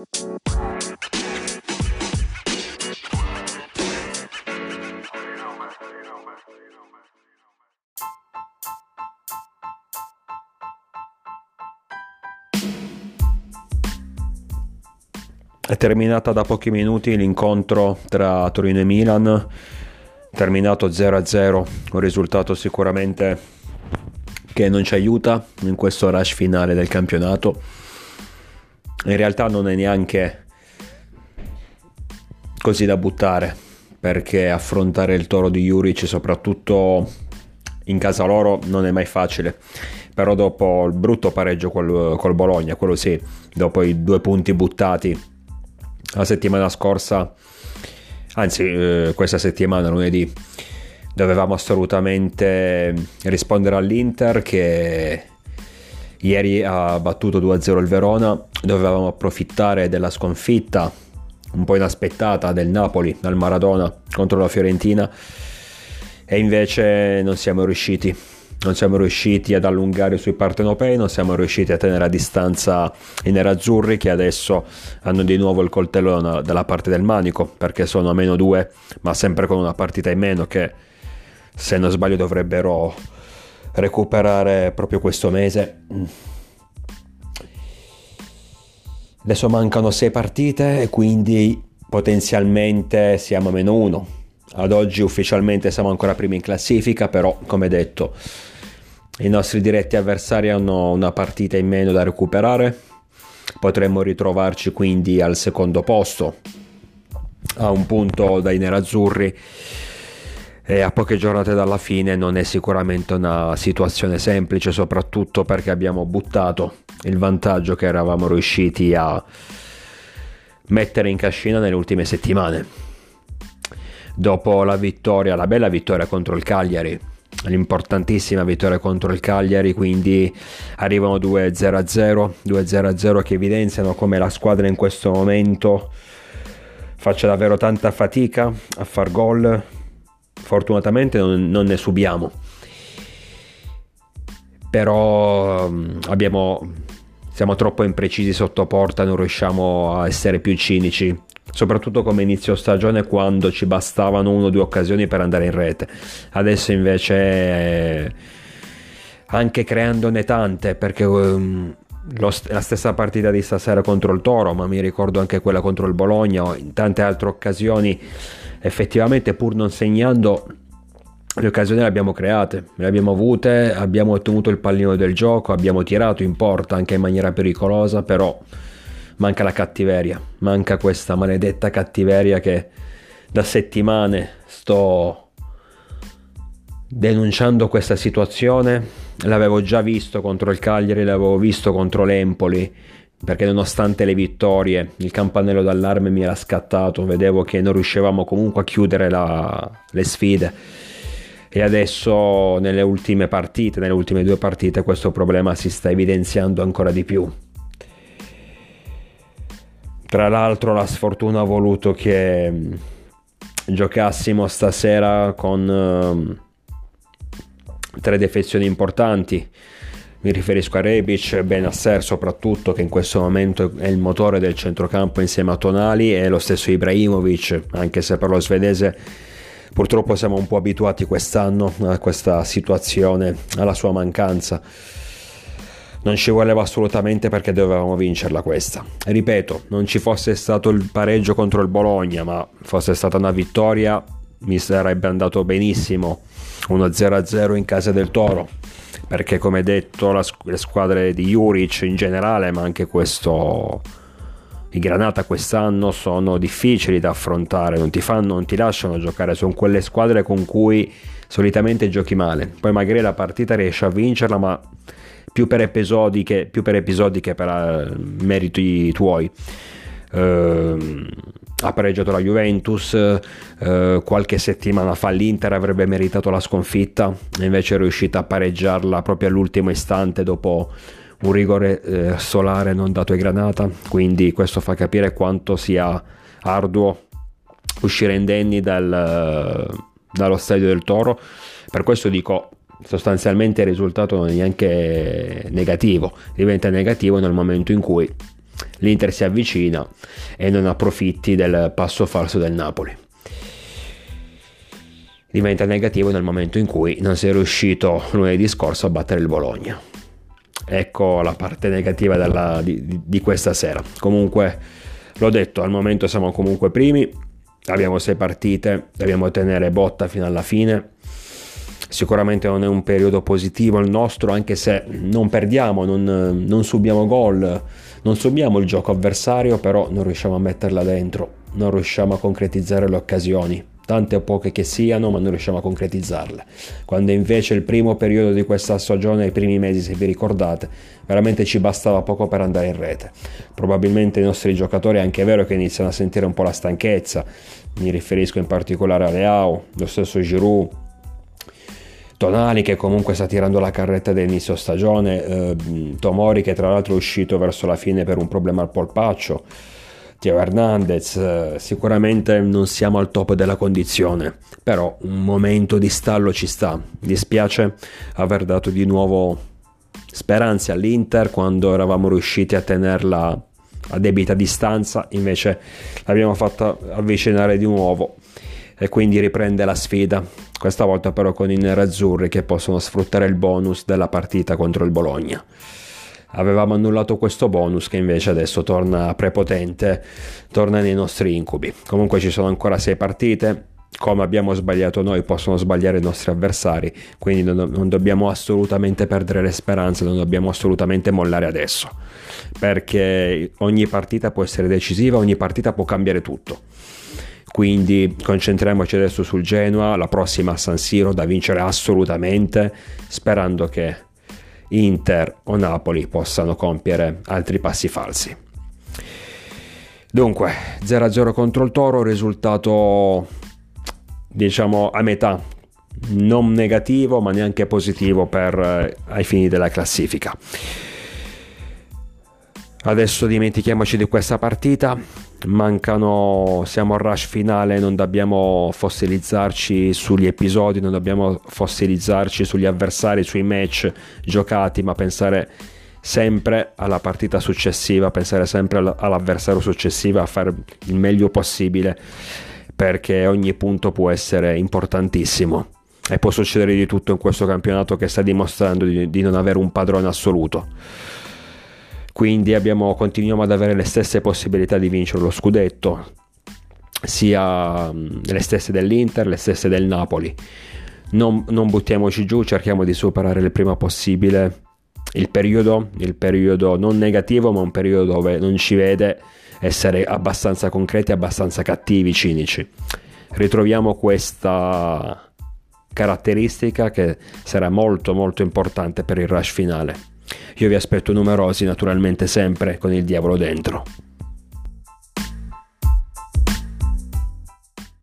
È terminata da pochi minuti l'incontro tra Torino e Milan, terminato 0-0, un risultato sicuramente che non ci aiuta in questo rush finale del campionato. In realtà non è neanche così da buttare, perché affrontare il toro di Juric, soprattutto in casa loro, non è mai facile. Però dopo il brutto pareggio col, col Bologna, quello sì, dopo i due punti buttati la settimana scorsa, anzi eh, questa settimana, lunedì, dovevamo assolutamente rispondere all'Inter che ieri ha battuto 2-0 il Verona, dovevamo approfittare della sconfitta un po' inaspettata del Napoli al Maradona contro la Fiorentina. E invece non siamo riusciti. Non siamo riusciti ad allungare sui partenopei, non siamo riusciti a tenere a distanza i nerazzurri che adesso hanno di nuovo il coltello dalla parte del manico perché sono a meno due, ma sempre con una partita in meno che se non sbaglio dovrebbero recuperare proprio questo mese. Adesso mancano sei partite e quindi potenzialmente siamo a meno uno. Ad oggi ufficialmente siamo ancora primi in classifica, però come detto i nostri diretti avversari hanno una partita in meno da recuperare. Potremmo ritrovarci quindi al secondo posto, a un punto dai nerazzurri. E a poche giornate dalla fine non è sicuramente una situazione semplice, soprattutto perché abbiamo buttato il vantaggio che eravamo riusciti a mettere in cascina nelle ultime settimane. Dopo la vittoria, la bella vittoria contro il Cagliari, l'importantissima vittoria contro il Cagliari, quindi arrivano 2-0-0, 2-0-0 che evidenziano come la squadra in questo momento faccia davvero tanta fatica a far gol, fortunatamente non, non ne subiamo, però mm, abbiamo, siamo troppo imprecisi sotto porta, non riusciamo a essere più cinici soprattutto come inizio stagione quando ci bastavano una o due occasioni per andare in rete. Adesso invece eh, anche creandone tante perché um, lo, la stessa partita di stasera contro il Toro, ma mi ricordo anche quella contro il Bologna o in tante altre occasioni effettivamente pur non segnando le occasioni le abbiamo create, le abbiamo avute, abbiamo ottenuto il pallino del gioco, abbiamo tirato in porta anche in maniera pericolosa, però manca la cattiveria, manca questa maledetta cattiveria che da settimane sto denunciando questa situazione. L'avevo già visto contro il Cagliari, l'avevo visto contro l'Empoli, perché nonostante le vittorie il campanello d'allarme mi era scattato, vedevo che non riuscivamo comunque a chiudere la, le sfide. E adesso nelle ultime partite, nelle ultime due partite, questo problema si sta evidenziando ancora di più. Tra l'altro la sfortuna ha voluto che mm, giocassimo stasera con uh, tre defezioni importanti. Mi riferisco a Rebic, Benasser soprattutto che in questo momento è il motore del centrocampo insieme a Tonali e lo stesso Ibrahimovic, anche se per lo svedese purtroppo siamo un po' abituati quest'anno a questa situazione, alla sua mancanza non ci voleva assolutamente perché dovevamo vincerla questa. Ripeto, non ci fosse stato il pareggio contro il Bologna, ma fosse stata una vittoria, mi sarebbe andato benissimo. 1-0-0 in casa del Toro, perché come detto la, le squadre di Juric in generale, ma anche questo i Granata quest'anno sono difficili da affrontare, non ti, fanno, non ti lasciano giocare, sono quelle squadre con cui solitamente giochi male. Poi magari la partita riesci a vincerla, ma più per episodi che, più per, episodi che per uh, meriti tuoi. Uh, ha pareggiato la Juventus, uh, qualche settimana fa l'Inter avrebbe meritato la sconfitta, invece è riuscita a pareggiarla proprio all'ultimo istante dopo un rigore eh, solare non dato ai Granata, quindi questo fa capire quanto sia arduo uscire indenni dal, dallo stadio del Toro. Per questo dico sostanzialmente il risultato non è neanche negativo, diventa negativo nel momento in cui l'Inter si avvicina e non approfitti del passo falso del Napoli. Diventa negativo nel momento in cui non sei riuscito lunedì scorso a battere il Bologna. Ecco la parte negativa della, di, di questa sera. Comunque, l'ho detto, al momento siamo comunque primi, abbiamo sei partite, dobbiamo tenere botta fino alla fine. Sicuramente non è un periodo positivo il nostro, anche se non perdiamo, non, non subiamo gol, non subiamo il gioco avversario, però non riusciamo a metterla dentro, non riusciamo a concretizzare le occasioni tante o poche che siano, ma non riusciamo a concretizzarle. Quando invece il primo periodo di questa stagione, i primi mesi, se vi ricordate, veramente ci bastava poco per andare in rete. Probabilmente i nostri giocatori è anche vero che iniziano a sentire un po' la stanchezza, mi riferisco in particolare a Leao, lo stesso Giroud, Tonali che comunque sta tirando la carretta dell'inizio stagione, eh, Tomori che tra l'altro è uscito verso la fine per un problema al polpaccio. Teo Hernandez, eh, sicuramente non siamo al top della condizione, però un momento di stallo ci sta. Dispiace aver dato di nuovo speranze all'Inter quando eravamo riusciti a tenerla a debita distanza, invece l'abbiamo fatta avvicinare di nuovo e quindi riprende la sfida, questa volta però con i nerazzurri che possono sfruttare il bonus della partita contro il Bologna. Avevamo annullato questo bonus che invece adesso torna prepotente, torna nei nostri incubi. Comunque ci sono ancora sei partite, come abbiamo sbagliato noi possono sbagliare i nostri avversari, quindi non, non, dobbiamo assolutamente perdere le speranze, non dobbiamo assolutamente mollare adesso, perché ogni partita può essere decisiva, ogni partita può cambiare tutto. Quindi concentriamoci adesso sul Genoa, la prossima San Siro da vincere assolutamente, sperando che Inter o Napoli possano compiere altri passi falsi. Dunque, 0-0 contro il Toro, risultato diciamo a metà, non negativo ma neanche positivo per, eh, ai fini della classifica. Adesso dimentichiamoci di questa partita, mancano, siamo al rush finale, non dobbiamo fossilizzarci sugli episodi, non dobbiamo fossilizzarci sugli avversari, sui match giocati, ma pensare sempre alla partita successiva, pensare sempre all'avversario successivo, a fare il meglio possibile perché ogni punto può essere importantissimo. E può succedere di tutto in questo campionato che sta dimostrando di, di non avere un padrone assoluto quindi abbiamo, continuiamo ad avere le stesse possibilità di vincere lo scudetto, sia mm, le stesse dell'Inter, le stesse del Napoli. Non, non buttiamoci giù, cerchiamo di superare il prima possibile il periodo, il periodo non negativo, ma un periodo dove non ci vede essere abbastanza concreti, abbastanza cattivi, cinici. Ritroviamo questa caratteristica che sarà molto molto importante per il rush finale. Io vi aspetto numerosi naturalmente sempre con il diavolo dentro.